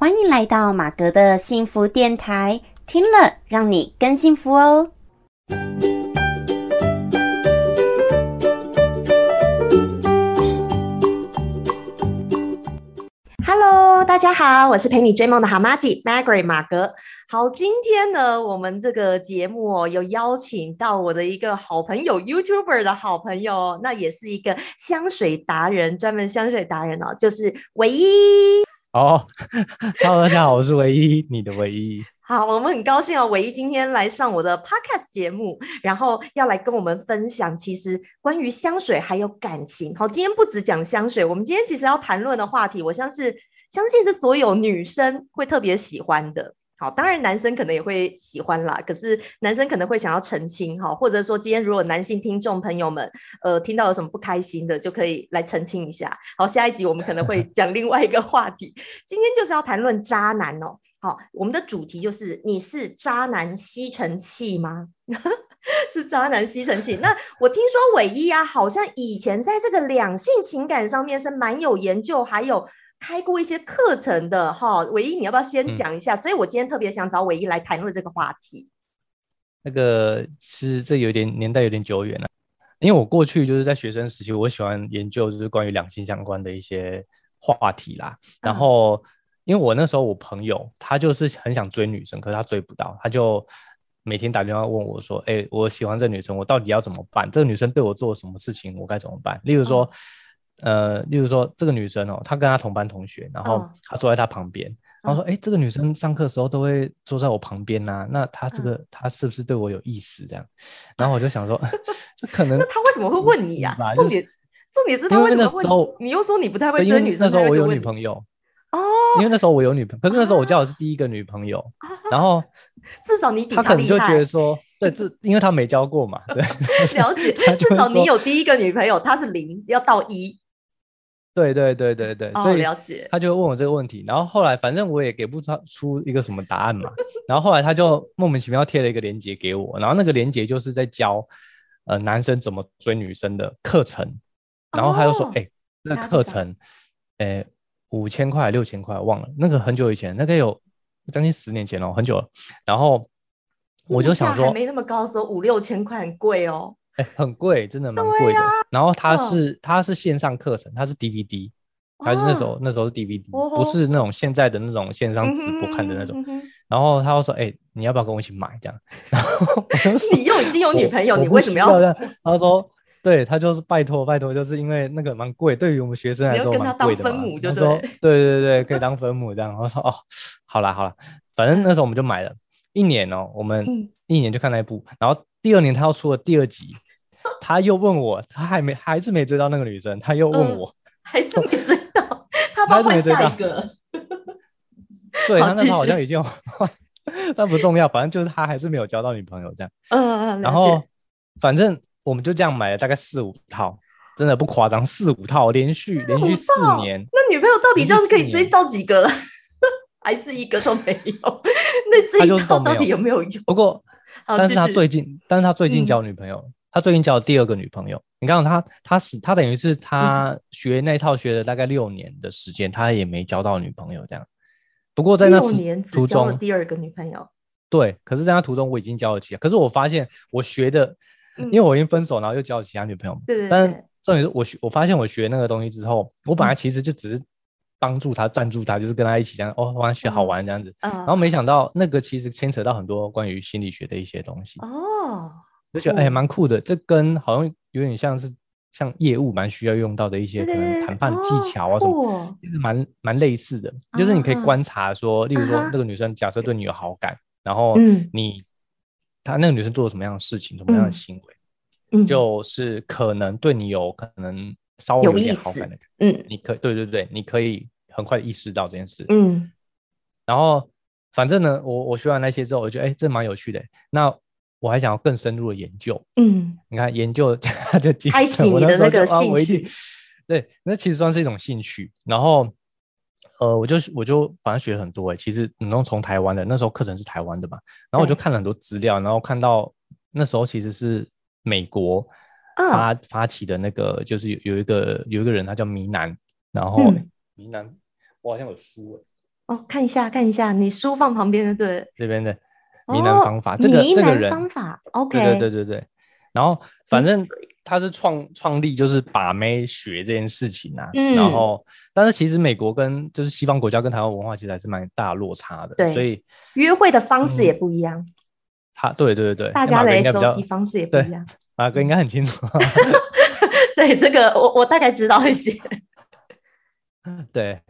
欢迎来到马格的幸福电台，听了让你更幸福哦。Hello，大家好，我是陪你追梦的好妈姐 Margaret 马格。好，今天呢，我们这个节目哦，有邀请到我的一个好朋友，YouTuber 的好朋友，那也是一个香水达人，专门香水达人哦，就是唯一。哦，Hello，大家好，我是唯一，你的唯一。好，我们很高兴哦，唯一今天来上我的 Podcast 节目，然后要来跟我们分享，其实关于香水还有感情。好，今天不只讲香水，我们今天其实要谈论的话题，我相信相信是所有女生会特别喜欢的。好，当然男生可能也会喜欢啦，可是男生可能会想要澄清哈，或者说今天如果男性听众朋友们呃听到有什么不开心的，就可以来澄清一下。好，下一集我们可能会 讲另外一个话题，今天就是要谈论渣男哦。好，我们的主题就是你是渣男吸尘器吗？是渣男吸尘器。那我听说伟一啊，好像以前在这个两性情感上面是蛮有研究，还有。开过一些课程的哈，唯一你要不要先讲一下？所以我今天特别想找唯一来谈论这个话题。那个是这有点年代有点久远了，因为我过去就是在学生时期，我喜欢研究就是关于两性相关的一些话题啦。然后因为我那时候我朋友他就是很想追女生，可是他追不到，他就每天打电话问我说：“哎，我喜欢这女生，我到底要怎么办？这个女生对我做什么事情，我该怎么办？”例如说。呃，例如说这个女生哦，她跟她同班同学，然后她坐在她旁边，然后说：“哎，这个女生上课时候都会坐在我旁边呐，那她这个她是不是对我有意思？这样？”然后我就想说，这可能那她为什么会问你呀？重点重点是她为什么会？你又说你不太会追女生，那时候我有女朋友哦，因为那时候我有女朋友，可是那时候我交的是第一个女朋友，然后至少你比她可能就觉得说，对，这因为她没交过嘛，对，了解，至少你有第一个女朋友，她是零要到一。对对对对对，所以了解。他就问我这个问题，然后后来反正我也给不出出一个什么答案嘛，然后后来他就莫名其妙贴了一个链接给我，然后那个链接就是在教呃男生怎么追女生的课程，然后他就说，哎，那课程，哎五千块六千块忘了，那个很久以前，那个有将近十年前哦，很久了，然后我就想说，没那么高，说五六千块很贵哦。很贵，真的蛮贵的。然后它是它是线上课程，它是 DVD，还是那时候那时候是 DVD，不是那种现在的那种线上直播看的那种。然后他又说：“哎，你要不要跟我一起买？”这样。然后你又已经有女朋友，你为什么要？他说：“对他就是拜托拜托，就是因为那个蛮贵，对于我们学生来说蛮贵的嘛。”就说：“对对对，可以当分母这样。”我说：“哦，好啦好啦，反正那时候我们就买了一年哦，我们一年就看那一部，然后第二年他又出了第二集。” 他又问我，他还没还是没追到那个女生，他又问我，还是没追到，他还是没追到。对，他那时候好像已经，但不重要，反正就是他还是没有交到女朋友这样。嗯嗯。然后反正我们就这样买了大概四五套，真的不夸张，四五套连续连续四年。那女朋友到底这样子可以追到几个了？还是一个都没有？那这一套到底有没有用？不过，但是他最近，但是他最近交女朋友。他最近交了第二个女朋友，你看他，他是他等于是他学那套学了大概六年的时间，他也没交到女朋友这样。不过在那途中，第二个女朋友。对，可是在那途中我已经交了其他，可是我发现我学的，因为我已经分手，然后又交了其他女朋友。对对。但重点是我学，我发现我学那个东西之后，我本来其实就只是帮助他、赞助他，就是跟他一起这样哦，玩学好玩这样子。嗯。然后没想到那个其实牵扯到很多关于心理学的一些东西。哦。就觉得哎，蛮酷的。这跟好像有点像是像业务蛮需要用到的一些可能谈判技巧啊什么，其实蛮蛮类似的。就是你可以观察说，例如说那个女生假设对你有好感，然后你她那个女生做了什么样的事情，什么样的行为，就是可能对你有可能稍微有点好感的。嗯，你可对对对，你可以很快意识到这件事。嗯，然后反正呢，我我学完那些之后，我觉得哎，这蛮有趣的。那我还想要更深入的研究，嗯，你看研究就开启你的那个兴趣，对，那其实算是一种兴趣。然后，呃，我就我就反正学很多哎，其实你能从台湾的那时候课程是台湾的嘛，然后我就看了很多资料，然后看到那时候其实是美国发发起的那个，就是有有一个有一个人他叫迷南，然后迷南我好像有书哦，看一下看一下，你书放旁边的对，这边的呢喃方法，这个这个人方法，OK，对对对对对，然后反正他是创创立就是把妹学这件事情啊，嗯。然后但是其实美国跟就是西方国家跟台湾文化其实还是蛮大落差的，对。所以约会的方式嗯。也不一样，他对对对对，大家的 SOP 方式也不一样。马哥应该很清楚，对这个，我我大概知道一些。对，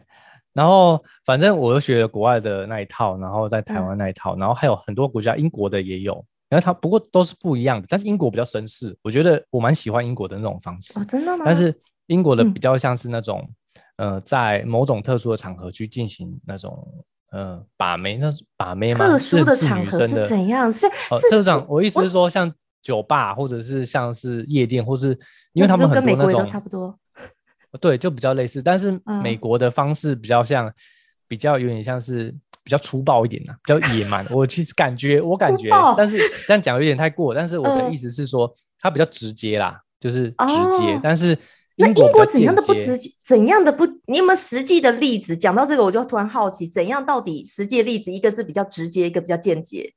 然后反正我又学了国外的那一套，然后在台湾那一套，然后还有很多国家，英国的也有，然后它不过都是不一样的，但是英国比较绅士，我觉得我蛮喜欢英国的那种方式，哦，真的吗？但是英国的嗯比较像是那种，呃，在某种特殊的场合去进行那种，呃，把妹，那是把妹吗？特殊的场合是怎样？是呃，是特长，我意思是说，像酒吧或者是像是夜店，或是因为他们很多那种差不多。对，就比较类似，但是嗯美国的方式比较像，比较有点像是比较粗暴一点呐、比较野蛮。我其实感觉，我感觉，但是这样讲有点太过。但是我的嗯意思是说，它比较直接啦，就是直接。哦但是那英国怎样的不直接？怎样的不？你有没有实际的例子？讲到这个，我就突然好奇，怎样到底实际的例子，一个是比较直接，一个比较间接。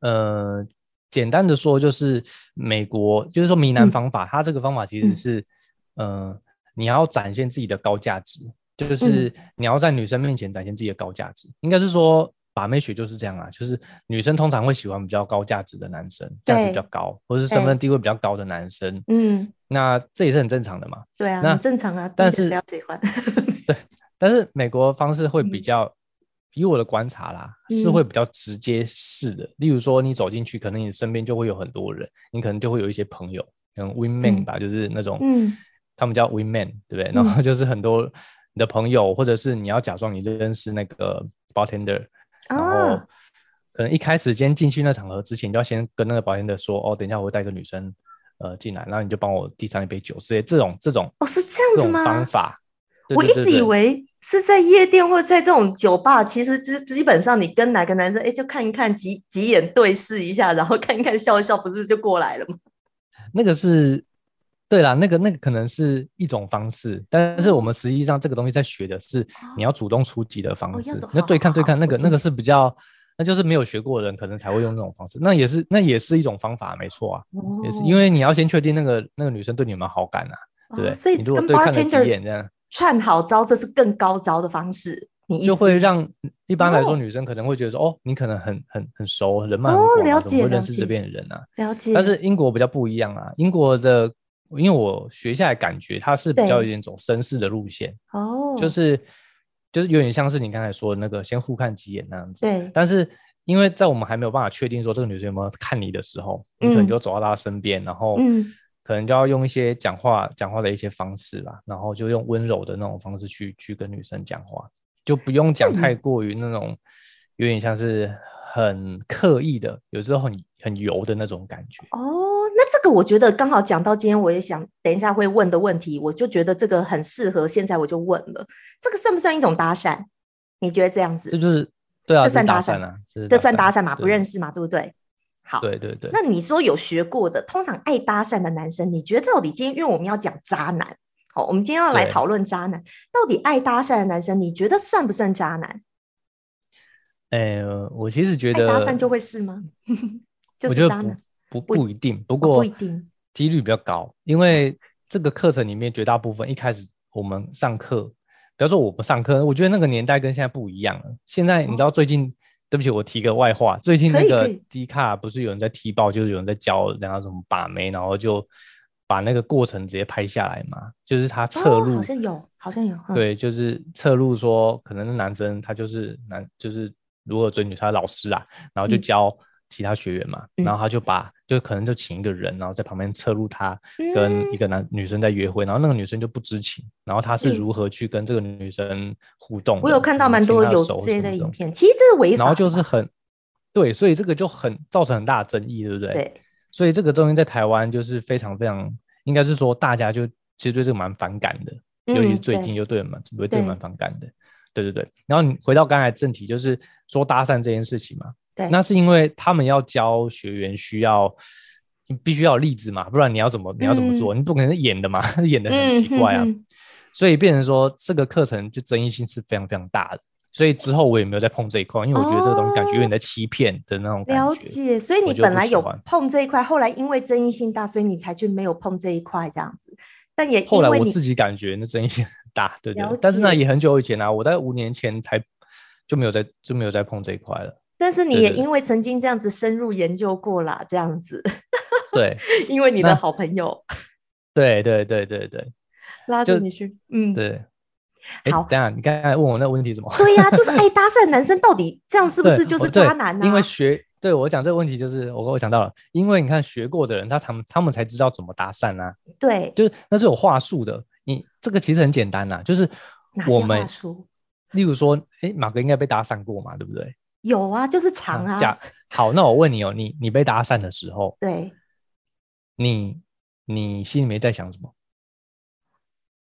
呃，简单的说，就是美国，就是说闽南方法，它这个方法其实嗯是，呃，你要展现自己的高价值，嗯就是你要在女生面前展现自己的高价值。应该是说，把妹学就是这样啊，就是女生通常会喜欢比较高价值的男生，价值比较高，或是身份地位比较高的男生。嗯，那这也是很正常的嘛。对啊，那很正常啊。但是喜欢？但是美国方式会比嗯较，以我的观察啦，是嗯会比较直接式的。例如说，你走进去，可能你身边就会有很多人，你可能就会有一些朋友，可能 win man 嗯吧，就是那种，嗯他们叫 Women，对不对？然后就是很多你的朋友，或者是你要假装你认识那个 bartender，然后啊，可能一开始先进去那场合之前，就要先跟那个 bartender 说，哦，等一下我会带一个女生，呃，进来，然后你就帮我递上一杯酒之类，这种这种哦，是这样子吗？方法。对我一直以为是在夜店或者在这种酒吧，其实基基本上你跟哪个男生，哎，就看一看几几眼对视一下，然后看一看笑一笑，不是就过来了吗？那个是，对啦，那个那个可能是一种方式，但是我们实际上这个东西在学的是你要主动出击的方式哦。那对抗对抗，那个那个是比较，那就是没有学过的人可能才会用那种方式。那也是那也是一种方法，没错啊，也是因哦为你要先确定那个那个女生对你有没有好感啊，对不所以你如果跟对看了几眼这样，串好招，这是更高招的方式。你就思会让一般来说哦女生可能会觉得说，哦，你可能很很很熟，人脉广啊，了怎么会认识这边的人啊？了解，但是英国比较不一样啊，英国的，因为我学下来感觉它是比较有点走绅士的路线，哦，就是就是有点像是你刚才说的那个先互看几眼那样子。对，但是因为在我们还没有办法确定说这个女生有没有看你的时候，你可能嗯。就走到她身边，然后嗯。可能就要用一些讲话讲话的一些方式吧，然后就用温柔的那种方式去去跟女生讲话，就不用讲太过于那种有点像是很刻意的，有时候很很油的那种感觉。哦，个我觉得刚好讲到今天，我也想等一下会问的问题，我就觉得这个很适合，现在我就问了，这个算不算一种搭讪？你觉得这样子？这就是对啊，这算搭讪啊，这这算搭讪嘛？不认识。嘛？对不对？好，对对对，那你说有学过的，通常爱搭讪的男生，你觉得到底今天，因为我们要讲渣男，好，我们今天要来讨论渣男，到底爱搭讪的男生，你觉得算不算渣男？哎、我其实觉爱得搭讪就会是吗？就是渣男，不不不一定，不哦过不一定。几率比较高，因为这个课程里面绝大部分一开始我们上课，比方说我们上课，我觉得那个年代跟现在不一样了。现在你知道最近，对不起，我提个外话，最近那个 D 卡不是有人在踢爆，就是有人在教人家什么把妹，然后就把那个过程直接拍下来嘛，就是他侧哦，录，好像有，好像有，嗯，对，就是侧录说，可能那男生他就是男，就是如何追女生他老师啊，然后就嗯。教其他学员嘛，嗯然后他就把就可能就请一个人，然后在旁边侧录他跟一嗯个男女生在约会，然后那个女生就不知情，然后他是嗯如何去跟这个女生互动的。我有看到蛮多有这类什么这种的影片，其实这是违法的吧，然后就是很对，所以这个就很造成很大的争议，对不对？对，所以这个东西在台湾就是非常非常，应该是说大家就其实对这个蛮反感的，尤其是最近就对蛮对这对个蛮反感的，对对对。然后你回到刚才正题，就是说搭讪这件事情嘛，对，那是因为他们要教学员需要。你必须要有例子嘛，不然你要怎么你要怎么做？你不可能是演的嘛，演的很奇怪啊。嗯哼哼所以变成说这个课程就争议性是非常非常大的，所以之后我也没有再碰这一块，因为我觉得这个东西感觉有点在欺骗的那种感觉。了解，所以你本来有碰这一块，后来因为争议性大，所以你才去没有碰这一块这样子。但也后来我自己感觉那争议性很大，对对。但是呢也很久以前啊，我在五年前才就没有再就没有再碰这一块了。但是你也因为曾经这样子深入研究过啦，这样子，对因为你的好朋友对对对对对 拉着你去，嗯，对。哎，好等下你刚才问我那个问题是什么？对呀、就是 爱搭讪男生到底这样是不是就是渣男呢、因为学对我讲这个问题，就是我我想到了，因为你看学过的人，他他们他们才知道怎么搭讪啊，对就是那是有话术的。你这个其实很简单啦，就是我们例如说，哎，马哥应该被搭讪过嘛，对不对？有啊，就是长啊，假好，那我问你哦，你你被搭讪的时候，对，你你心里面在想什么？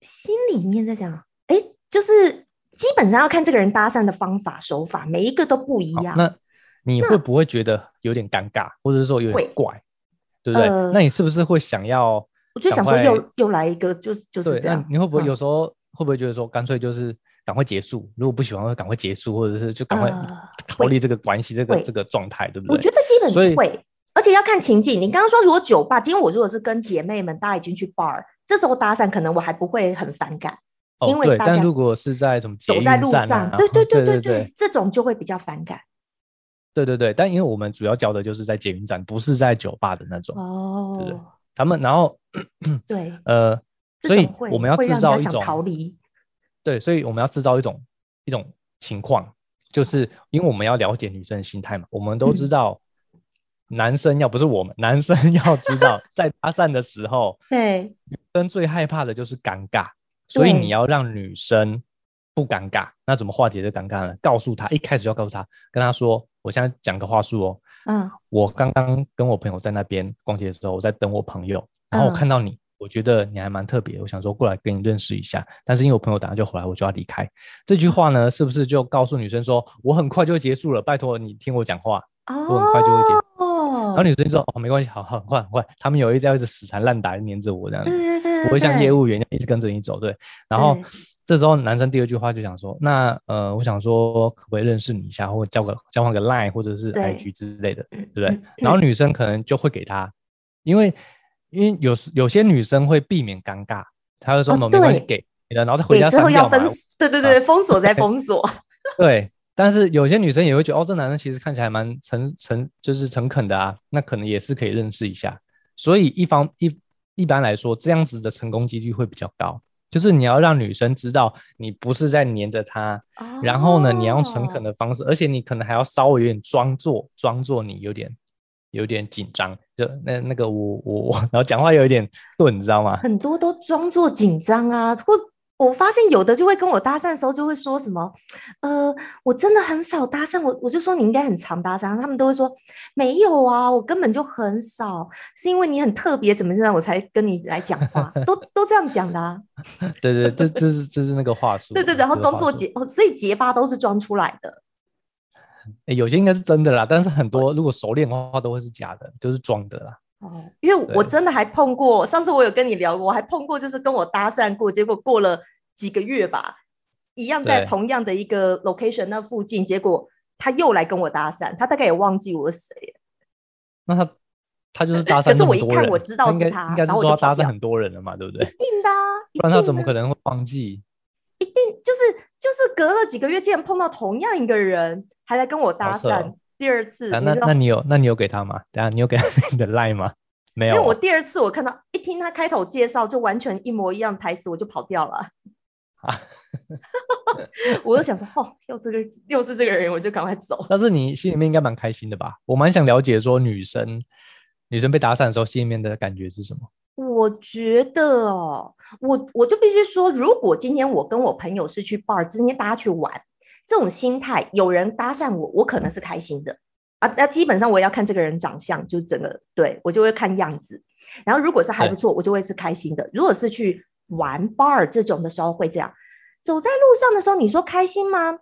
心里面在想，哎，就是基本上要看这个人搭讪的方法手法，每一个都不一样。那你会不会觉得有点尴尬，或者是说有点怪，对不对？呃那你是不是会想要？我就想说又又来一个，就是就是，这样。你会不会嗯有时候会不会觉得说，干脆就是赶快结束？如果不喜欢，赶快结束，或者是就赶快呃逃离这个关系、这个这个状态，对不对？我觉得基本会，而且要看情境。你刚刚说如果酒吧，今天我如果是跟姐妹们，大家已经去 bar，这时候搭讪，可能我还不会很反感，哦，因为大家但如果是在什么走在路上，啊，对对对对对这种就会比较反感。对对对，但因为我们主要教的就是在捷运站，不是在酒吧的那种。对对，他们然后对，呃，所以我们要制造一种逃离。对，所以我们要制造一种一种情况，就是因为我们要了解女生的心态嘛，我们都知嗯。道，男生要不是我们，男生 要知道，在搭讪的时候，对，女生最害怕的就是尴尬，所以你要让女生不尴尬。那怎么化解这尴尬呢？告诉她，一开始就要告诉她，跟她说，我现在讲个话术哦，嗯，我刚刚跟我朋友在那边逛街的时候，我在等我朋友，然后我嗯。看到你，我觉得你还蛮特别，我想说过来跟你认识一下。但是因为我朋友等下就回来，我就要离开。这句话呢，是不是就告诉女生说，我很快就会结束了，拜托你听我讲话。我，很快就会结哦，然后女生就说，哦，没关系，好，好很快很快。他们有一直要一直死缠烂打，黏着我这样子对，对对，不会像业务，务员一直跟着你走，对。然后对这时候男生第二句话就想说，那呃，我想说可不可以认识你一下，或者交个交换个 Line 或者是 IG 之类的，对不对嗯？然后女生可能就会给他，因为因为有时有些女生会避免尴尬，她会说哦没没关系给你的，然后再回家之后。要封锁，对对对，封锁再封锁。对，但是有些女生也会觉得，哦，这男生其实看起来蛮诚诚，就是诚恳的啊，那可能也是可以认识一下。所以一方一一般来说，这样子的成功几率会比较高。就是你要让女生知道你不是在黏着她，然后呢，你要用诚恳哦，的方式，而且你可能还要稍微有点装作，装作你有点有点紧张，就那那个我我我，然后讲话有一点钝，你知道吗？很多都装作紧张啊，或我发现有的就会跟我搭讪的时候就会说什么，呃，我真的很少搭讪，我我就说你应该很常搭讪，他们都会说没有啊，我根本就很少，是因为你很特别怎么样我才跟你来讲话，都都这样讲的啊，对对，这这是这是那个话术，对对，然后装作结，哦，所以结巴都是装出来的，诶有些应该是真的啦，但是很多如果熟练的话都会是假的，就是装的啦。哦，因为我真的还碰过，上次我有跟你聊过，我还碰过，就是跟我搭讪过，结果过了几个月吧，一样在同样的一个 location 那附近，结果他又来跟我搭讪，他大概也忘记我是谁了。那他他就是搭讪可是我一看我知道是他应该是然后我就搭讪很多人了嘛，对不对？一定的、啊，不然他怎么可能会忘记？一定就是就是隔了几个月，竟然碰到同样一个人，还来跟我搭讪。哦第二次，啊、那你知道那你有那你有给他吗？等下你有给他你的 line 吗？没有哦，因为我第二次我看到一听他开头介绍就完全一模一样台词，我就跑掉了。啊 我就想说，哦，又这个又是这个人，我就赶快走。但是你心里面应该蛮开心的吧？我蛮想了解说女生女生被打散的时候，心里面的感觉是什么？我觉得哦，我我就必须说，如果今天我跟我朋友是去 bar，今天大家去玩，这种心态，有人搭讪我，我可能是开心的啊。那基本上我也要看这个人长相，就是整个对我就会看样子。然后如果是还不错，我就会是开心的。如果是去玩 bar 这种的时候会这样，走在路上的时候，你说开心吗？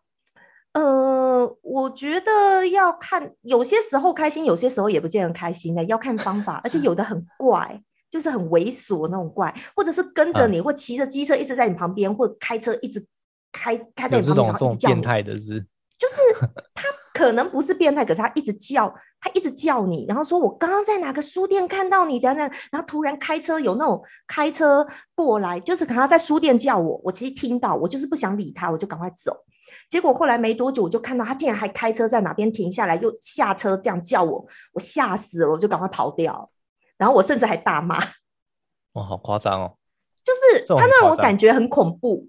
呃，我觉得要看，有些时候开心，有些时候也不见得开心的，要看方法，而且有的很怪。就是很猥琐那种怪，或者是跟着嗯你，或骑着机车一直在你旁边，或开车一直开开在你旁边，然这种变后一直叫你，态的是，就是他可能不是变态，可是他一直叫，他一直叫你，然后说我刚刚在哪个书店看到你，等等，然后突然开车有那种开车过来，就是可能他在书店叫我，我其实听到，我就是不想理他，我就赶快走。结果后来没多久，我就看到他竟然还开车在哪边停下来，又下车这样叫我，我吓死了，我就赶快跑掉。然后我甚至还大骂，哇，好夸张哦！就是他那种很夸张感觉很恐怖，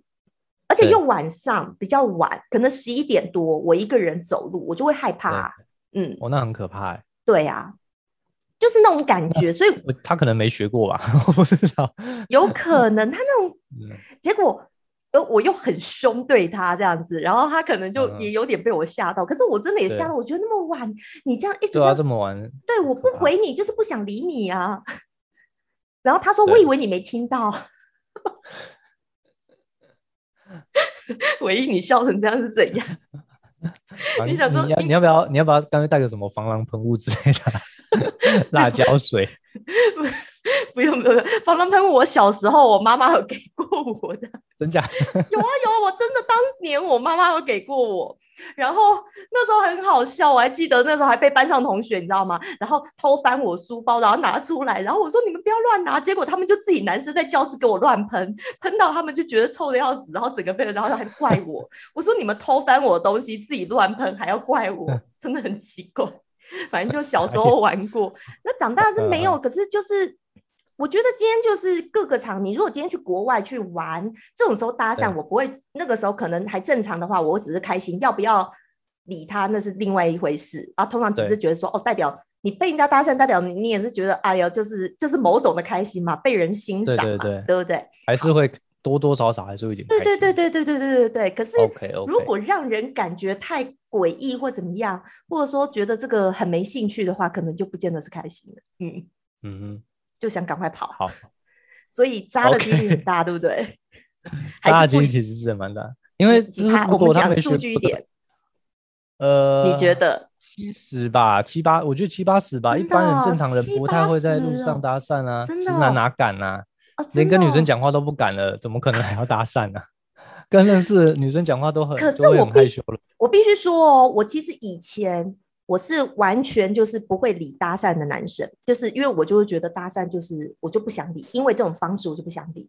而且又晚上比较晚，可能十一点多，我一个人走路，我就会害怕啊、嗯，哦，那很可怕哎。对啊，就是那种感觉，所以他可能没学过吧，我不知道。有可能他那种嗯结果，呃，我又很凶对他这样子，然后他可能就嗯也有点被我吓到，可是我真的也吓到，我觉得那么晚，你这样一直对啊，这样这么晚，对，我不回你就是不想理你啊。然后他说：“我以为你没听到。”唯一你笑成这样是怎样？啊你想说你要你要不要你要不要干脆带个什么防狼喷雾之类的，辣椒水？不用不用，防狼喷雾我小时候我妈妈有给过我的，真假？有啊有啊，我真的当年我妈妈有给过我，然后 那时候很好笑，我还记得那时候还被班上同学你知道吗？然后偷翻我书包，然后拿出来，然后我说你们不要乱拿，结果他们就自己男生在教室给我乱喷，喷到他们就觉得臭的要死，然后整个被然后还怪我，我说你们偷翻我的东西自己乱喷还要怪我，真的很奇怪。反正就小时候玩过，那长大就没有，可是就是。我觉得今天就是各个场，你如果今天去国外去玩，这种时候搭讪，我不会，那个时候可能还正常的话，我只是开心，要不要理他那是另外一回事啊。通常只是对觉得说，哦，代表你被人家搭讪，代表你你也是觉得，哎呀，就是这、是某种的开心嘛，被人欣对赏嘛，对对不对？还是会多多少少还是会有点对对对对对对对对对。可是如果让人感觉太诡异或怎么样，或者说觉得这个很没兴趣的话，可能就不见得是开心的，嗯，嗯哼，就想赶快跑。好，所以扎的几率很大，对不对？还 扎的几率其实是蛮大，因为几就是如趴我们讲果他没学过的数据一点，呃，你觉得？七十吧，七八，我觉得七八十吧。一般人哦正常人不太会在路上哦搭讪啊，真的哦直男哪敢呐？哦，连跟女生讲话都不敢了，怎么可能还要搭讪呢？跟认识女生讲话都很，可是我必须很害羞了。我必须说哦，我其实以前我是完全就是不会理搭讪的男生，就是因为我就会觉得搭讪就是我就不想理，因为这种方式我就不想理。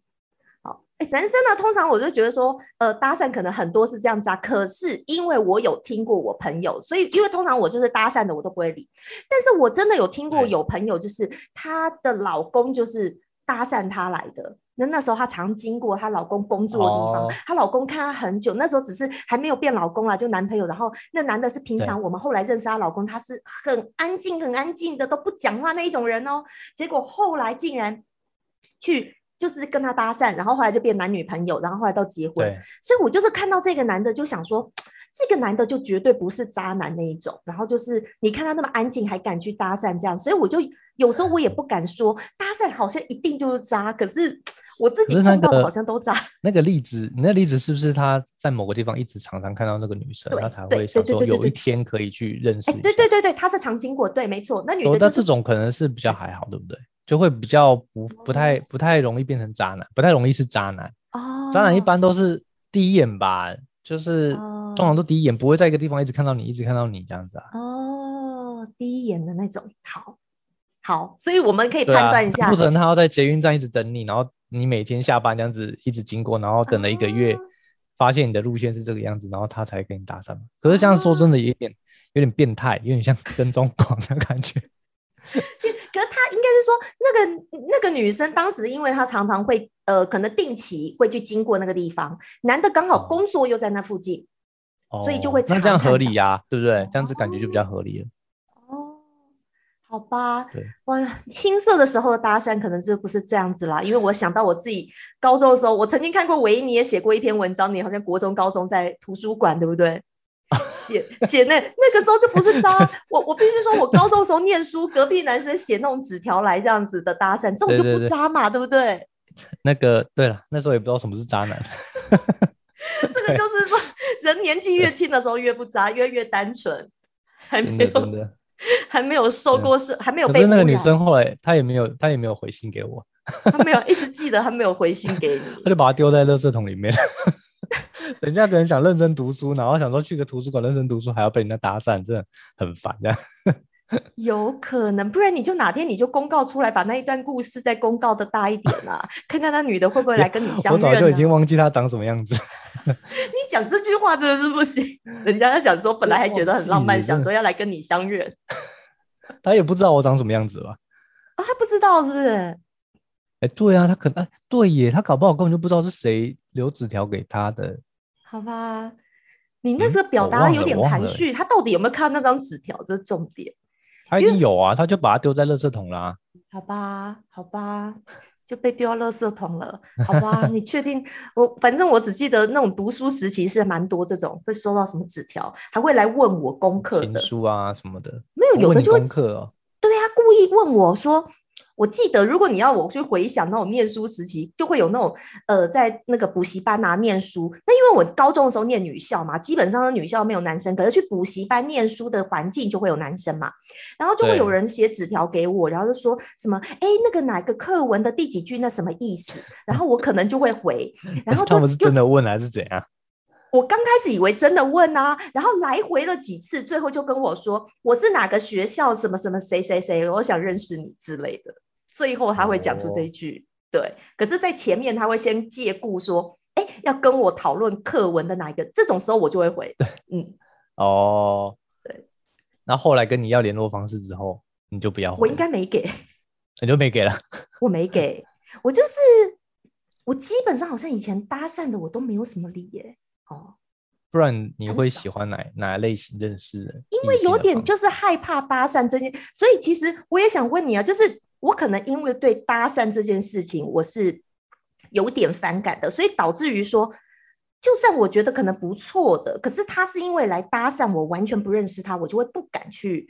好，哎，男生呢，通常我就觉得说，呃，搭讪可能很多是这样子啊，可是因为我有听过我朋友，所以因为通常我就是搭讪的我都不会理，但是我真的有听过有朋友就是她的老公就是搭讪她来的。那那时候她常经过她老公工作的地方，哦她老公看她很久，那时候只是还没有变老公啊，就男朋友。然后那男的是平常我们后来认识她老公，他是很安静、很安静的，都不讲话那一种人哦。结果后来竟然去就是跟他搭讪，然后后来就变男女朋友，然后后来到结婚。所以我就是看到这个男的，就想说，这个男的就绝对不是渣男那一种。然后就是你看他那么安静，还敢去搭讪这样，所以我就有时候我也不敢说搭讪好像一定就是渣，可是我自己可是那碰到的好像都渣。那个例子，你那例子是不是他在某个地方一直常常看到那个女生，他才会想说有一天可以去认识？对对对对，他是常经过，对，没错，那女哦的就是那这种可能是比较还好，对不对？就会比较不不太不太容易变成渣男，不太容易是渣男。哦，渣男一般都是第一眼吧，就是哦通常都第一眼，不会在一个地方一直看到你，一直看到你这样子啊。哦，第一眼的那种，好，好，所以我们可以判断一，下不，可能他要在捷运站一直等你，然后你每天下班这样子一直经过，然后等了一个月，哦发现你的路线是这个样子，然后他才跟你搭讪嘛。可是这样说真的有点有点变态，有点像跟踪狂的感觉。可是他应该是说，那个那个女生当时，因为她常常会呃，可能定期会去经过那个地方，男的刚好哦工作又在那附近，哦，所以就会那这样合理呀、对不对？这样子感觉就比较合理了。哦，好吧对，哇，青涩的时候的搭讪可能就不是这样子啦，因为我想到我自己高中的时候，我曾经看过维尼也写过一篇文章，你好像国中、高中在图书馆，对不对？写写那那个时候就不是 渣，我我必须说，我高中的时候念书，隔壁男生写那种纸条来这样子的搭讪，这种就不渣嘛，对不对？那个对了，那时候也不知道什么是渣男。这个就是说，人年纪越轻的时候越不渣，越越单纯，还真没有的真的。还没有受对过是还没有可是那个女生后来她也没有她也没有回信给我，她没有一直记得她没有回信给你。她就把它丢在垃圾桶里面。人家可能想认真读书，然后想说去个图书馆认真读书，还要被人家搭讪，真的很烦。这样有可能，不然你就哪天你就公告出来，把那一段故事再公告的大一点啊，看看那女的会不会来跟你相认、我早就已经忘记她长什么样子。你讲这句话真的是不行，人家想说本来还觉得很浪漫，想说要来跟你相认，他也不知道我长什么样子吧？啊，他不知道是不是？哎，对啊，他可能哎，对耶，他搞不好根本就不知道是谁留纸条给他的。好吧，你那时候表达有点含蓄，他到底有没有看到那张纸条？这是重点。他一定有啊，他就把它丢在垃圾桶啦。好吧，好吧，就被丢到垃圾桶了。好吧，你确定？我反正我只记得那种读书时期是蛮多这种会收到什么纸条，还会来问我功课的书啊什么的。没有，有的就会功课哦。对啊，故意问我说。我记得，如果你要我去回想那种念书时期，就会有那种呃，在那个补习班啊念书。那因为我高中的时候念女校嘛，基本上女校没有男生，可是去补习班念书的环境就会有男生嘛。然后就会有人写纸条给我，然后就说什么哎，那个哪个课文的第几句那什么意思？然后我可能就会回，然后他们是真的问还是怎样？我刚开始以为真的问啊，然后来回了几次，最后就跟我说我是哪个学校什么什么谁谁谁，我想认识你之类的。最后他会讲出这一句，对。可是，在前面他会先借故说，哎，要跟我讨论课文的哪一个？这种时候我就会回，嗯，哦，对。那后来跟你要联络方式之后，你就不要，我应该没给，你就没给了。我没给，我就是我基本上好像以前搭讪的我都没有什么理耶，哦。不然你会喜欢哪哪类型认识人？因为有点就是害怕搭讪这件，所以其实我也想问你啊，就是。我可能因为对搭讪这件事情我是有点反感的，所以导致于说，就算我觉得可能不错的，可是他是因为来搭讪我，完全不认识他，我就会不敢去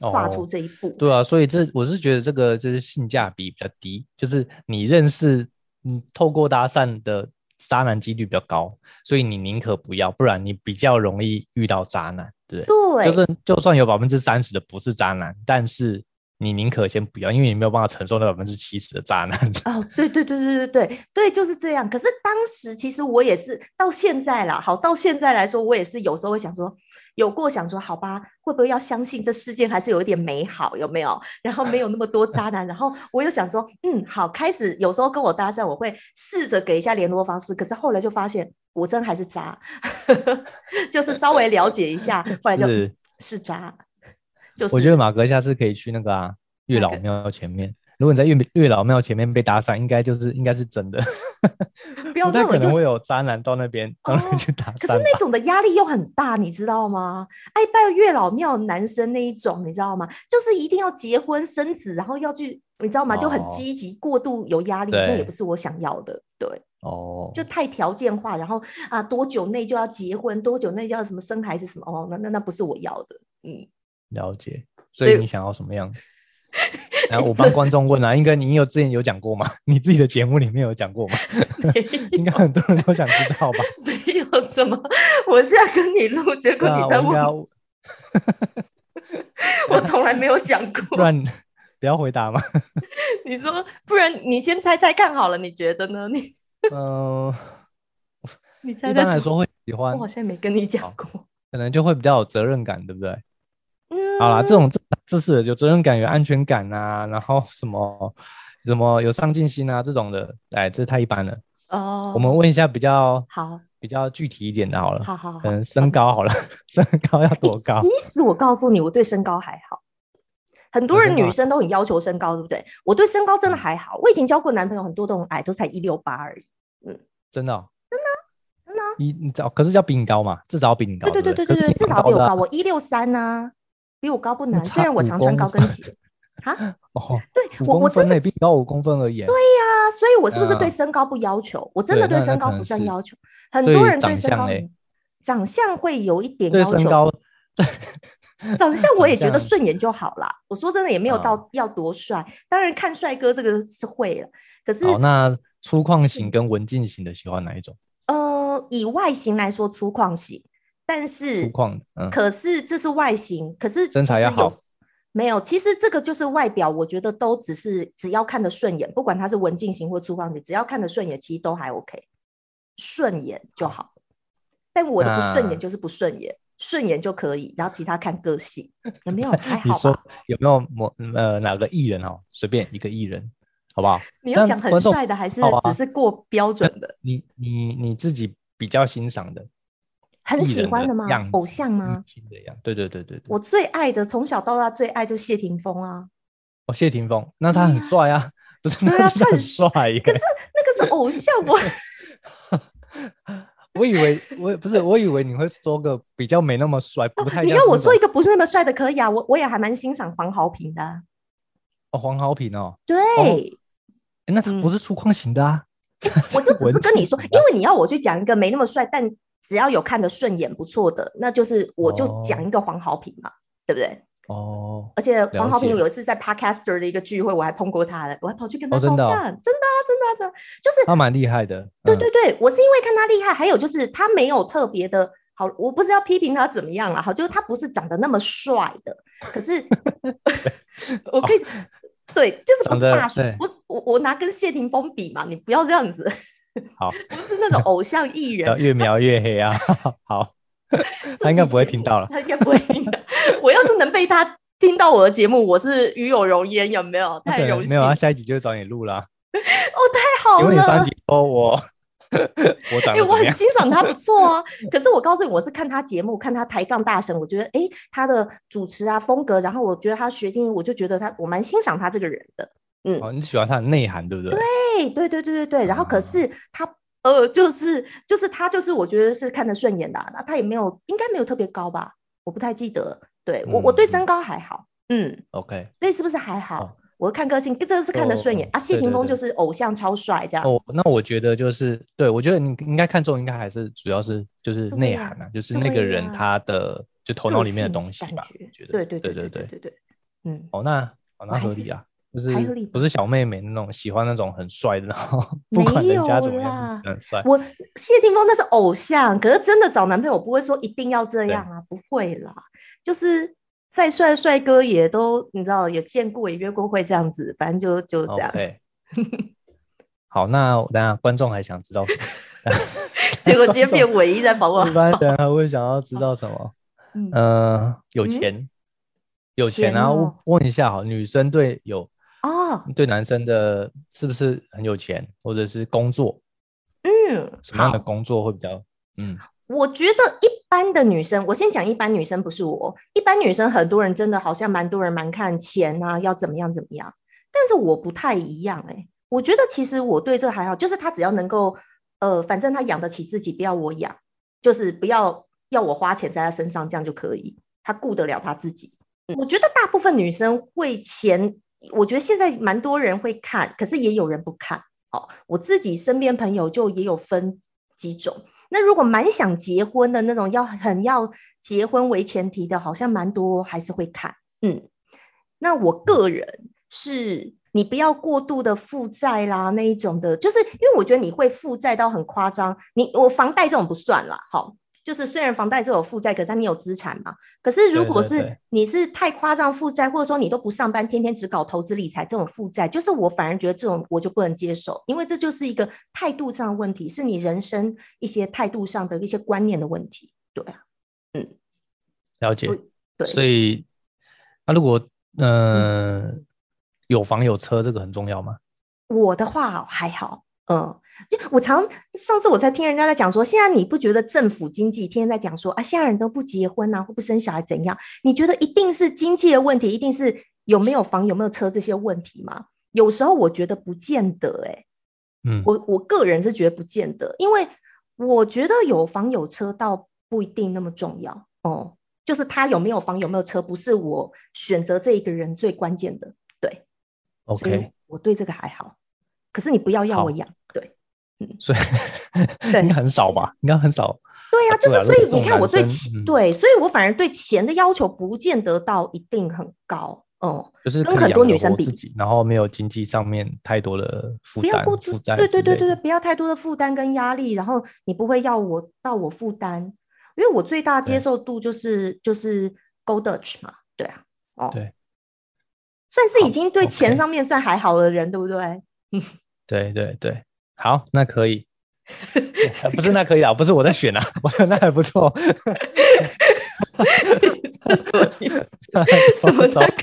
跨出这一步。对啊，所以这我是觉得这个就是性价比比较低，就是你认识，你，透过搭讪的渣男几率比较高，所以你宁可不要，不然你比较容易遇到渣男，对对？就是就算有百分之三十的不是渣男，但是。你宁可先不要，因为你没有办法承受那百分之七十的渣男。哦，对对对对对对对，就是这样。可是当时其实我也是到现在啦，好到现在来说，我也是有时候会想说，有过想说，好吧，会不会要相信这世界还是有一点美好，有没有？然后没有那么多渣男。然后我又想说，嗯，好，开始有时候跟我搭讪，我会试着给一下联络方式。可是后来就发现，果真还是渣，就是稍微了解一下，后来就是是渣。我觉得马哥下次可以去那个啊月老庙前面。如果你在月月老庙前面被搭讪，应该就是应该是真的。不要那可能会有渣男到那边去搭讪。可是那种的压力又很大，你知道吗？爱拜月老庙男生那一种，你知道吗？就是一定要结婚生子，然后要去，你知道吗？就很积极，过度有压力，那也不是我想要的。对，哦，就太条件化，然后啊，多久内就要结婚，多久内就要什么生孩子什么？哦，那那那不是我要的。嗯。了解，所以你想要什么样？然后我帮观众问啊，应该你有之前有讲过吗？你自己的节目里面有讲过吗？应该很多人都想知道吧？没有怎么，我现在跟你录，结果你在问，我从来没有讲过。不然不要回答吗？你说，不然你先猜猜看好了，你觉得呢？你嗯，你猜猜。一般来说会喜欢，我好像没跟你讲过，可能就会比较有责任感，对不对？好啦，这种这这是有责任感、有安全感啊，然后什么什么有上进心啊，这种的，哎，这太一般了。哦，我们问一下比较好、比较具体一点的，好了。好好好，嗯，身高好了，身高要多高？其实我告诉你，我对身高还好。很多人女生都很要求身高，对不对？我对身高真的还好。我以前交过男朋友，很多都很矮，都才一六八而已。嗯，真的？真的？真的？你你找，可是叫比你高嘛？至少比你高。对对对对对对，至少比我高。我一六三呢。比我高不难，虽然我常穿高跟鞋。啊？哦，对我我真的比高五公分而已。对呀，所以我是不是对身高不要求？我真的对身高不算要求。很多人对身高，长相会有一点要求。长相我也觉得顺眼就好啦。我说真的，也没有到要多帅。当然看帅哥这个是会了，可是那粗犷型跟文静型的喜欢哪一种？呃，以外形来说，粗犷型。但是，可是这是外形，可是身材要好。没有，其实这个就是外表，我觉得都只是只要看得顺眼，不管他是文静型或粗犷型，只要看得顺眼，其实都还 OK，顺眼就好。但我的不顺眼就是不顺眼，顺眼就可以，然后其他看个性，有没有？还好你说？有没有某呃哪个艺人哦？随便一个艺人，好不好？你要讲很帅的，还是只是过标准的？你你你自己比较欣赏的很喜欢的吗样？偶像吗对对对对对。我最爱的，从小到大最爱就谢霆锋啊。哦，谢霆锋，那他很帅啊，不是？他很帅。可是那个是偶像，我 我以为我不是，我以为你会说个比较没那么帅，不太你要我说一个不是那么帅的可以啊，我我也还蛮欣赏黄豪平的啊。哦黄豪平哦，对，诶那他不嗯是粗犷型的啊。我就 只是跟你说，因为你要我去讲一个没那么帅，但只要有看得顺眼不错的，那就是我就讲一个黄豪平嘛，对不对？哦，而且黄豪平有一次在 Podcaster 的一个聚会，我还碰过他了，我还跑去跟他照相，真的啊，真的啊，真的啊，就是他蛮厉害的。嗯对对对，我是因为看他厉害，还有就是他没有特别的好，我不知道批评他怎么样啦，好，就是他不是长得那么帅的，可是 我可以。对，就是不是大叔对，不是我我拿跟谢霆锋比嘛，你不要这样子，好，不是那种偶像艺人，越描越黑啊。好，他应该不会听到了。他应该不会听到。我要是能被他听到我的节目，我是与有荣焉，有没有？太荣幸，没有，啊下一集就找你录啦。哦，太好了，有你上了。集说我我长因为我很？欣赏他，不错啊。可是我告诉你，我是看他节目，看他抬杠大神，我觉得诶，他的主持啊风格，然后我觉得他学经，我就觉得他，我蛮欣赏他这个人的。嗯，哦，你喜欢他的内涵，对不对？对对对对对对。然后可啊是他呃，就是就是他就是我觉得是看得顺眼的啊、那他也没有应该没有特别高吧，我不太记得。对我我对嗯身高还好，嗯，OK，所以是不是还好？哦我看个性，这个是看得顺眼、哦啊。谢霆锋就是偶像超帅这样。哦，那我觉得就是，对我觉得你应该看重，应该还是主要是就是内涵啊，就是那个人他的就头脑里面的东西吧，感觉我觉得对对对对对对对，嗯，哦，那哦那合理啊，就是还合理不是小妹妹那种喜欢那种很帅的，然后 不管人家怎么样很帅。我谢霆锋那是偶像，可是真的找男朋友不会说一定要这样啊，不会啦，就是再帅的帅哥也都你知道也见过也约过会这样子，反正就就这样。好，那我等下观众还想知道什么？结果今天变唯一在访问一般人还会想要知道什么？嗯呃，有嗯钱，有钱钱啊！问一下好，女生对有哦，对男生的是不是很有钱，或者是工作嗯，什么样的工作会比较嗯我觉得一般的女生，我先讲一般女生，不是我。一般女生，很多人真的好像蛮多人蛮看钱啊，要怎么样怎么样。但是我不太一样哎、我觉得其实我对这个还好，就是他只要能够，呃，反正他养得起自己，不要我养，就是不要要我花钱在他身上，这样就可以，他顾得了他自己。嗯我觉得大部分女生会钱，我觉得现在蛮多人会看，可是也有人不看。哦，我自己身边朋友就也有分几种。那如果蛮想结婚的那种，要很要结婚为前提的，好像蛮多还是会看。嗯，那我个人是，你不要过度的负债啦那一种的，就是因为我觉得你会负债到很夸张。你我房贷这种不算啦，好，就是虽然房贷是有负债，可是它你有资产嘛。可是如果是你是太夸张负债，或者说你都不上班，天天只搞投资理财这种负债，就是我反而觉得这种我就不能接受，因为这就是一个态度上的问题，是你人生一些态度上的一些观念的问题。对啊，嗯了解我。对，所以那如果嗯、呃有房有车，这个很重要吗？我的话还好，嗯，就我常上次我才听人家在讲说，现在你不觉得政府经济天天在讲说啊，现在人都不结婚啊，或不生小孩怎样？你觉得一定是经济的问题，一定是有没有房有没有车这些问题吗？有时候我觉得不见得、欸，嗯，我我个人是觉得不见得，因为我觉得有房有车倒不一定那么重要哦。就是他有没有房有没有车，不是我选择这一个人最关键的。对 OK，我对这个还好。可是你不要要我养，对 所以应该很少吧？应该很少。对呀、就是所以你看我对钱对，所以我反而对钱的要求不见得到一定很高哦。就是跟很多女生比然后没有经济上面太多的负担负担对对对对对，不要太多的负担跟压力，然后你不会要我到我负担，因为我最大接受度就是就是 Go Dutch 嘛，对啊，哦，对算是已经对钱上面算还好的人，对不对？对 对对，好，那可以。不是那可以啊，不是我在选啊，我那还不错。什么在？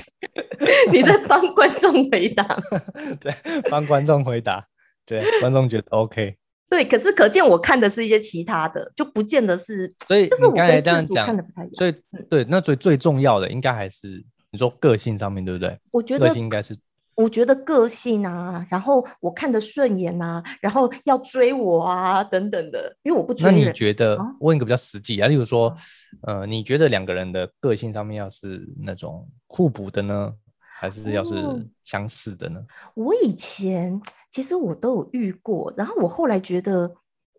你在帮观众回答？对，帮观众回答。对，观众觉得 OK。对，可是可见我看的是一些其他的，就不见得是。所以就是我刚才这样讲，所以对，那最最重要的应该还是你说个性上面对不对？我觉得个性应该是。我觉得个性啊，然后我看得顺眼啊，然后要追我啊等等的，因为我不追那你觉得问一个比较实际啊，例如说，呃，你觉得两个人的个性上面要是那种互补的呢，还是要是相似的呢？我以前其实我都有遇过，然后我后来觉得。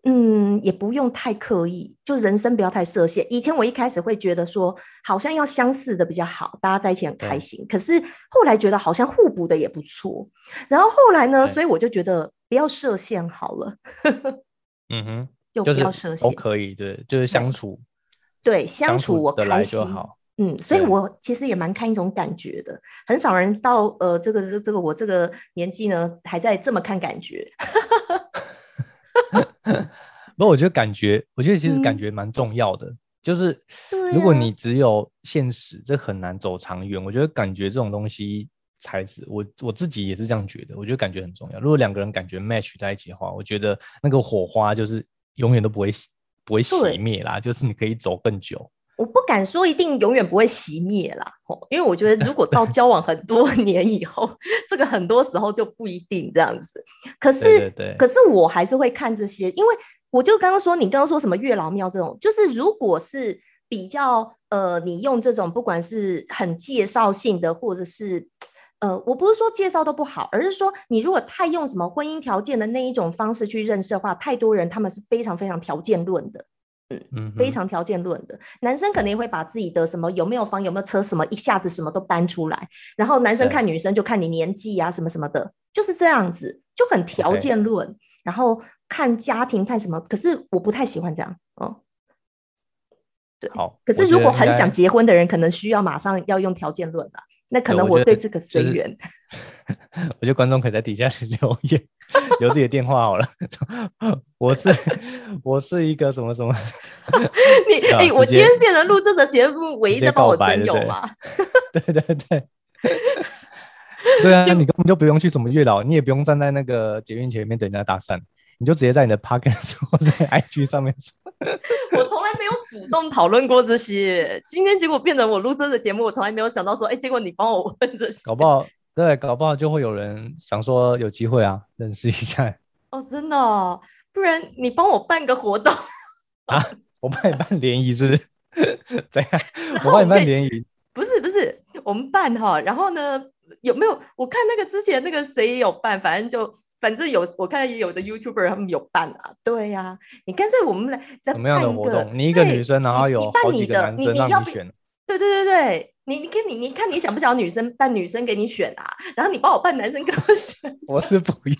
嗯，也不用太刻意，就人生不要太设限。以前我一开始会觉得说，好像要相似的比较好，大家在一起很开心。可是后来觉得好像互补的也不错。然后后来呢，所以我就觉得不要设限好了。嗯哼，就不要设限都可以，对，就是相处，对，相处我开心就好。嗯，所以我其实也蛮看一种感觉的，很少人到呃这个这这个我这个年纪呢，还在这么看感觉。不，我觉得感觉，我觉得其实感觉蛮重要的。就是如果你只有现实，这很难走长远。我觉得感觉这种东西才是我我自己也是这样觉得。我觉得感觉很重要。如果两个人感觉 match 在一起的话，我觉得那个火花就是永远都不会不会熄灭啦。就是你可以走更久。我不敢说一定永远不会熄灭啦，哦因为我觉得如果到交往很多 年以后，这个很多时候就不一定这样子。可是，可是我还是会看这些，因为我就刚刚说，你刚刚说什么月老庙这种，就是如果是比较呃，你用这种不管是很介绍性的，或者是呃，我不是说介绍都不好，而是说你如果太用什么婚姻条件的那一种方式去认识的话，太多人他们是非常非常条件论的。嗯，非常条件论的。男生肯定会把自己的什么有没有房有没有车什么一下子什么都搬出来，然后男生看女生就看你年纪啊什么什么的，就是这样子就很条件论，然后看家庭看什么，可是我不太喜欢这样，哦，对，好，可是如果很想结婚的人，可能需要马上要用条件论了，那可能我对这个随缘。我觉得观众可以在底下 留言。留自己的电话好了，我是我是一个什么什么？你哎，我今天变成录这个节目唯一的帮我真友嘛？对对对，对啊，你根本就不用去什么月老，你也不用站在那个捷运前面等人家搭讪，你就直接在你的 p o c a s t 或在 IG 上面说。我从来没有主动讨论过这些，今天结果变成我录这个节目，我从来没有想到说，哎，结果你帮我问这些，搞不好。对，搞不好就会有人想说有机会啊，认识一下。哦，真的，不然你帮我办个活动啊？我帮你办联谊是不是？怎样？我帮你办联谊？不是不是，我们办哈。然后呢，有没有？我看那个之前那个谁也有办，反正就反正有，我看也有的 YouTuber 他们有办啊。对呀，你干脆我们来什么样的活动？你一个女生，然后有好几个男生让你选。对对对对。你你看你你看你想不想女生扮女生给你选啊？然后你帮我扮男生给我选。我是不用，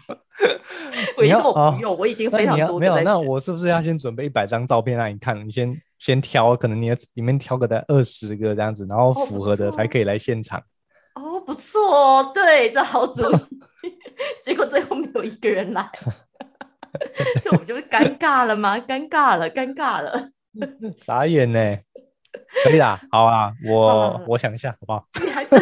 为什么不用？我已经非常多。没有，那我是不是要先准备一百张照片让你看？你先先挑，可能你里面挑个在二十个这样子，然后符合的才可以来现场。哦，不错，对，这好主意。结果最后没有一个人来，这我们就尴尬了吗？尴尬了，尴尬了，傻眼呢。可以啦，好啊，我我想一下，好不好？你还是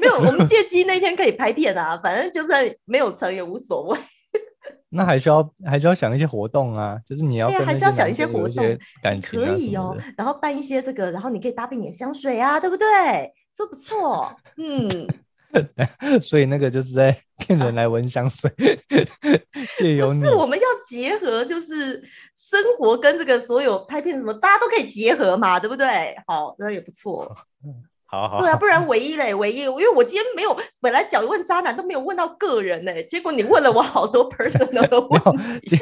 没有，我们借机那天可以拍片啊，反正就算没有成也无所谓。那还需要还需要想一些活动啊，就是你要还是要想一些活动，感情可以哦。然后办一些这个，然后你可以搭配你的香水啊，对不对？说不错，嗯。所以那个就是在骗人来闻香水，借由是我们要结合，就是生活跟这个所有拍片什么，大家都可以结合嘛，对不对？好，那也不错。好好，对啊，不然唯一嘞，唯一，因为我今天没有本来讲问渣男都没有问到个人嘞，结果你问了我好多 personal 的问题，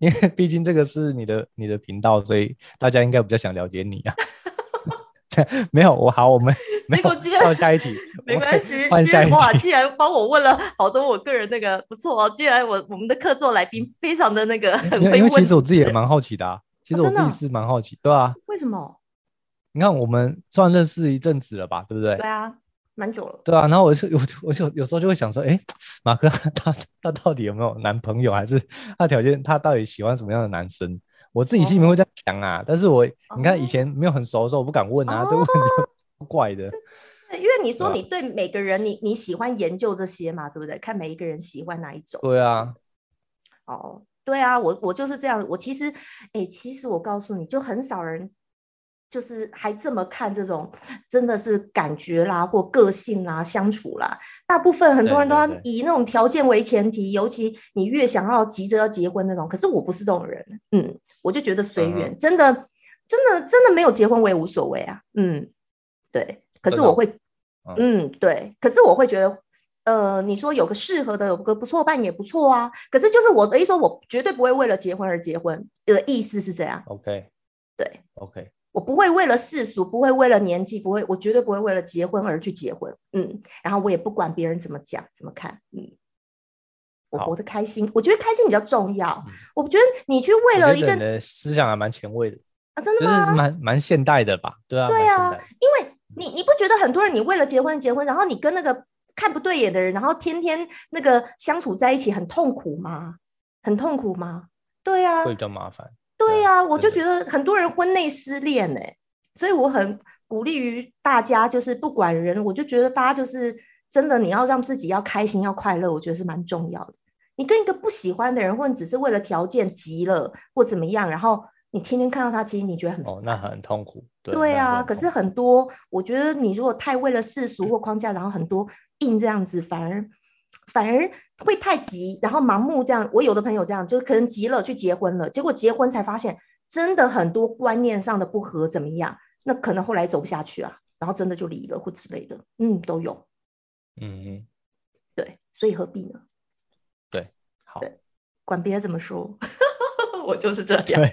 因为毕竟这个是你的你的频道，所以大家应该比较想了解你啊。没有我好，我们 结果接到下一题，没关系。换下一题。哇，既然帮我问了好多我个人那个不错哦，既然我我们的客座来宾非常的那个很会问，因为其实我自己也蛮好奇的啊。其实我自己是蛮好奇，对啊。为什么？你看我们算认识一阵子了吧，对不对？对啊。蛮久了。对啊，然后我就有我就有时候就会想说，哎，马哥他他到底有没有男朋友，还是他条件他到底喜欢什么样的男生？我自己心里面会这样想啊，但是我你看以前没有很熟的时候，我不敢问啊，这问题 怪的。对，因为你说你对每个人，你你喜欢研究这些嘛，对不对？看每一个人喜欢哪一种。对啊。哦，对啊，我我就是这样。我其实，哎，其实我告诉你就很少人，就是还这么看这种，真的是感觉啦，或个性啦，相处啦。大部分很多人都要以那种条件为前提，尤其你越想要急着要结婚那种。可是我不是这种人，嗯，我就觉得随缘，真的，真的，真的没有结婚我也无所谓啊，嗯，对。可是我会，嗯，对。可是我会觉得，呃，你说有个适合的，有个不错伴也不错啊。可是就是我的意思说，我绝对不会为了结婚而结婚的意思是这样。OK，对，OK，我不会为了世俗，不会为了年纪，不会，我绝对不会为了结婚而去结婚。嗯，然后我也不管别人怎么讲怎么看。嗯，我活得开心，我觉得开心比较重要。我觉得你去为了一个思想还蛮前卫的啊，真的吗？蛮蛮现代的吧？对啊，对啊，因为。你你不觉得很多人，你为了结婚结婚，然后你跟那个看不对眼的人，然后天天那个相处在一起，很痛苦吗？很痛苦吗？对啊，会比较麻烦。对呀，我就觉得很多人婚内失恋呢，所以我很鼓励于大家，就是不管人，我就觉得大家就是真的，你要让自己要开心要快乐，我觉得是蛮重要的。你跟一个不喜欢的人，或者只是为了条件急了或怎么样，然后。你天天看到他，其实你觉得很哦，那很痛苦。对啊，可是很多，我觉得你如果太为了世俗或框架，然后很多硬这样子，反而反而会太急，然后盲目这样。我有的朋友这样，就可能急了去结婚了，结果结婚才发现，真的很多观念上的不合，怎么样？那可能后来走不下去啊，然后真的就离了或之类的，嗯，都有。嗯嗯，对，所以何必呢？对，好，对，管别人怎么说，我就是这样。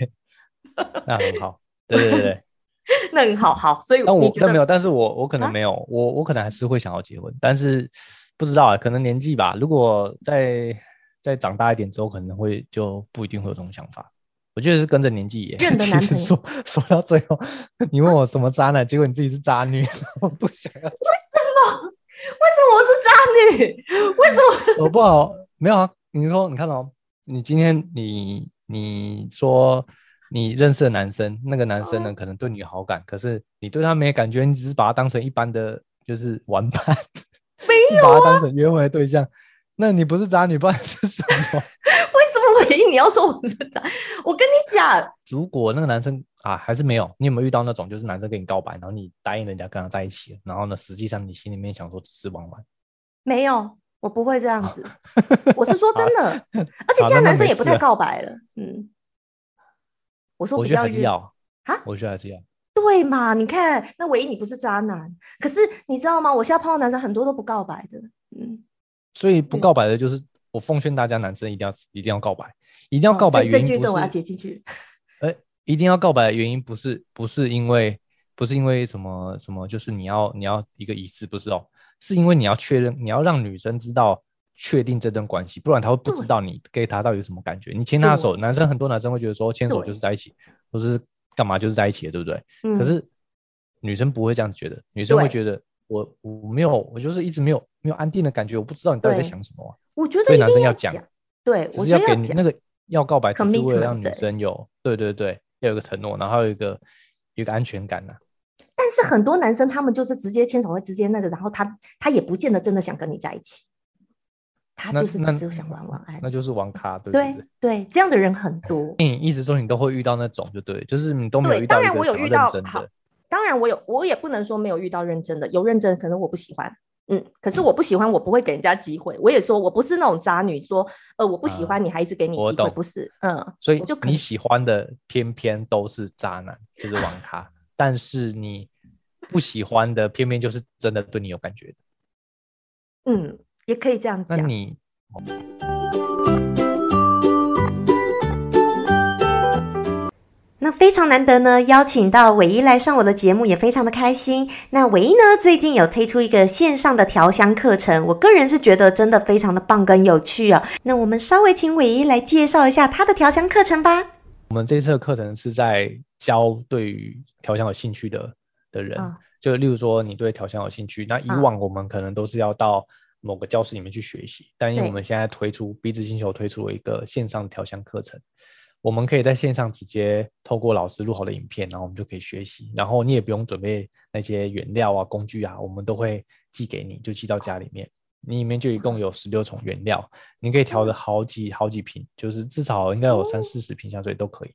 那很好，对对对 那很好，好，所以那我但没有，但是我我可能没有，我我可能还是会想要结婚，但是不知道啊，可能年纪吧。如果再再长大一点之后，可能会就不一定会有这种想法。我觉得是跟着年纪也。认 的男朋友说说到最后，你问我什么渣男，结果你自己是渣女，我不想要。为什么？为什么我是渣女？为什么？我不好，没有啊。你说，你看哦，你今天你你说。你认识的男生，那个男生呢，可能对你有好感，可是你对他没感觉，你只是把他当成一般的就是玩伴，没有把他当成约会对象，那你不是渣女，不然是什么？为什么唯一你要说我是渣？我跟你讲，如果那个男生啊还是没有，你有没有遇到那种就是男生跟你告白，然后你答应人家跟他在一起，然后呢，实际上你心里面想说只是玩玩？没有，我不会这样子，我是说真的，而且现在男生也不太告白了，嗯。我说，我觉得还是要啊，我觉得还是要，对嘛？你看，那唯一你不是渣男，可是你知道吗？我现在碰到男生很多都不告白的，嗯，所以不告白的就是我奉劝大家，男生一定要一定要告白，一定要告白。原因我要接进去，哎，一定要告白的原因不是不是因为不是因为什么什么，就是你要你要一个仪式，不是哦，是因为你要确认，你要让女生知道。确定这段关系，不然他会不知道你给他到底什么感觉。你牵他手，男生很多男生会觉得说牵手就是在一起，或是干嘛就是在一起了，对不对？可是女生不会这样觉得，女生会觉得我我没有，我就是一直没有没有安定的感觉，我不知道你到底在想什么。我觉得对男生要讲，对，我是要给你那个要告白，只是为了让女生有对对对，要有个承诺，然后有一个有一个安全感呐。但是很多男生他们就是直接牵手会直接那个，然后他他也不见得真的想跟你在一起。他就是只是想玩玩，爱，那就是玩咖，对对对，这样的人很多。你一直说你都会遇到那种，就对，就是你都没有遇到。当然我有遇到，好，当然我有，我也不能说没有遇到认真的，有认真，可能我不喜欢，嗯，可是我不喜欢，我不会给人家机会。我也说我不是那种渣女，说呃我不喜欢你，还一直给你机会，不是，嗯，所以就你喜欢的偏偏都是渣男，就是玩咖，但是你不喜欢的偏偏就是真的对你有感觉的，嗯。也可以这样讲。那你那非常难得呢，邀请到伟一来上我的节目，也非常的开心。那伟一呢，最近有推出一个线上的调香课程，我个人是觉得真的非常的棒跟有趣哦。那我们稍微请伟一来介绍一下他的调香课程吧。我们这次的课程是在教对于调香有兴趣的。的人，嗯就例如说你对调香有兴趣，那以嗯往我们可能都是要到某个教室里面去学习，但因为我们现在推出鼻子星球推出了一个线上调香课程，我们可以在线上直接透过老师录好的影片，然后我们就可以学习，然后你也不用准备那些原料啊、工具啊，我们都会寄给你，就寄到家里面。你里面就一共有十六种原料，你可以调的好几好几瓶，就是至少应该有三四十瓶香水都可以，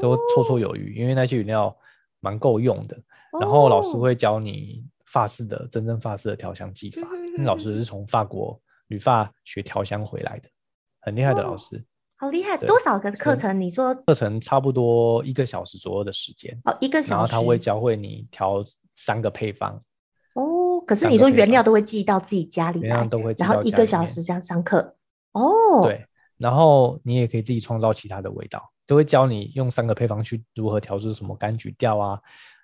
都绰绰有余，因为那些原料蛮够用的。然后老师哦。会教你发式的真正发式的调香技法，老师是从法国旅法学调香回来的，很厉害的老哦师。好厉害，多少个课程？你说课程差不多一个小时左右的时间，哦，一个小时。然后他会教会你调三个配方，哦，可是你说原料都会寄到自己家里来，原料都会寄然后一个小时这样上课。哦，，对，然后你也可以自己创造其他的味道，都会教你用三个配方去如何调制什么柑橘调啊，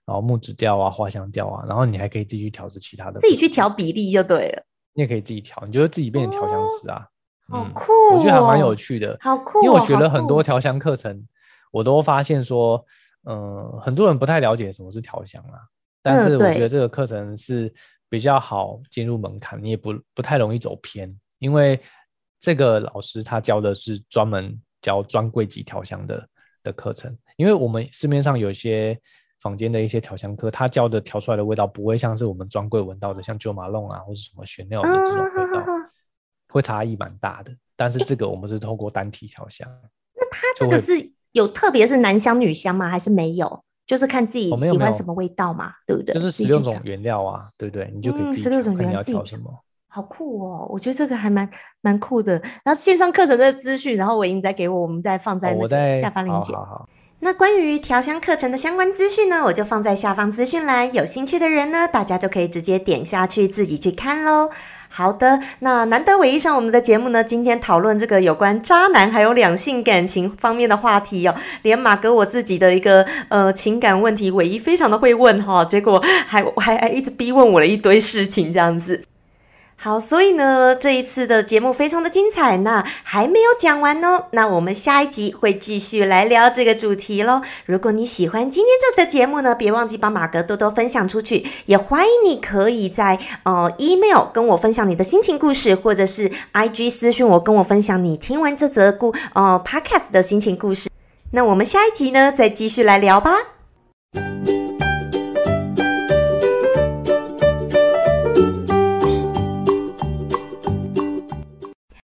然后木质调啊、花香调啊，然后你还可以自己去调制其他的，自己去调，比例就对了。你也可以自己调，你就会自己变成调香师啊。嗯好酷我觉得还蛮有哦趣的，好酷因为我学了很多酷调香课程，我都发现说，嗯、很多人不太了解什么是调香啊。但嗯是我觉得这个课程是比较好进入门槛，你也不不太容易走偏，因为这个老师他教的是专门教专柜级调香的的课程，因为我们市面上有一些坊间的一些调香课，他教的调出来的味道不会像是我们专柜闻到的，像九马龙啊或者什么玄鸟的这种味道。会差异蛮大的。但是这个我们是透过单体调香，那它这个是有特别是男香女香吗？还是没有？就是看自己喜欢什么味道嘛，对不对？就是十六种原料啊，对不对？你就可以嗯自己16调，什么。好酷哦！我觉得这个还蛮蛮酷的。然后线上课程的资讯，然后伟英再给我，我们再放在我在下方链接。好好好，那关于调香课程的相关资讯呢，我就放在下方资讯栏，有兴趣的人呢，大家就可以直接点下去自己去看喽。好的，那难得唯一上我们的节目呢，今天讨论这个有关渣男还有两性感情方面的话题哦，连马哥我自己的一个呃情感问题，唯一非常的会问哈、结果还还还一直逼问我了一堆事情这样子。好，所以呢，这一次的节目非常的精彩，那还没有讲完哦。那我们下一集会继续来聊这个主题喽。如果你喜欢今天这次的节目呢，别忘记帮马哥多多分享出去，也欢迎你可以在呃 email 跟我分享你的心情故事，或者是 IG 私讯我跟我分享你听完这则故呃 podcast 的心情故事。那我们下一集呢，再继续来聊吧。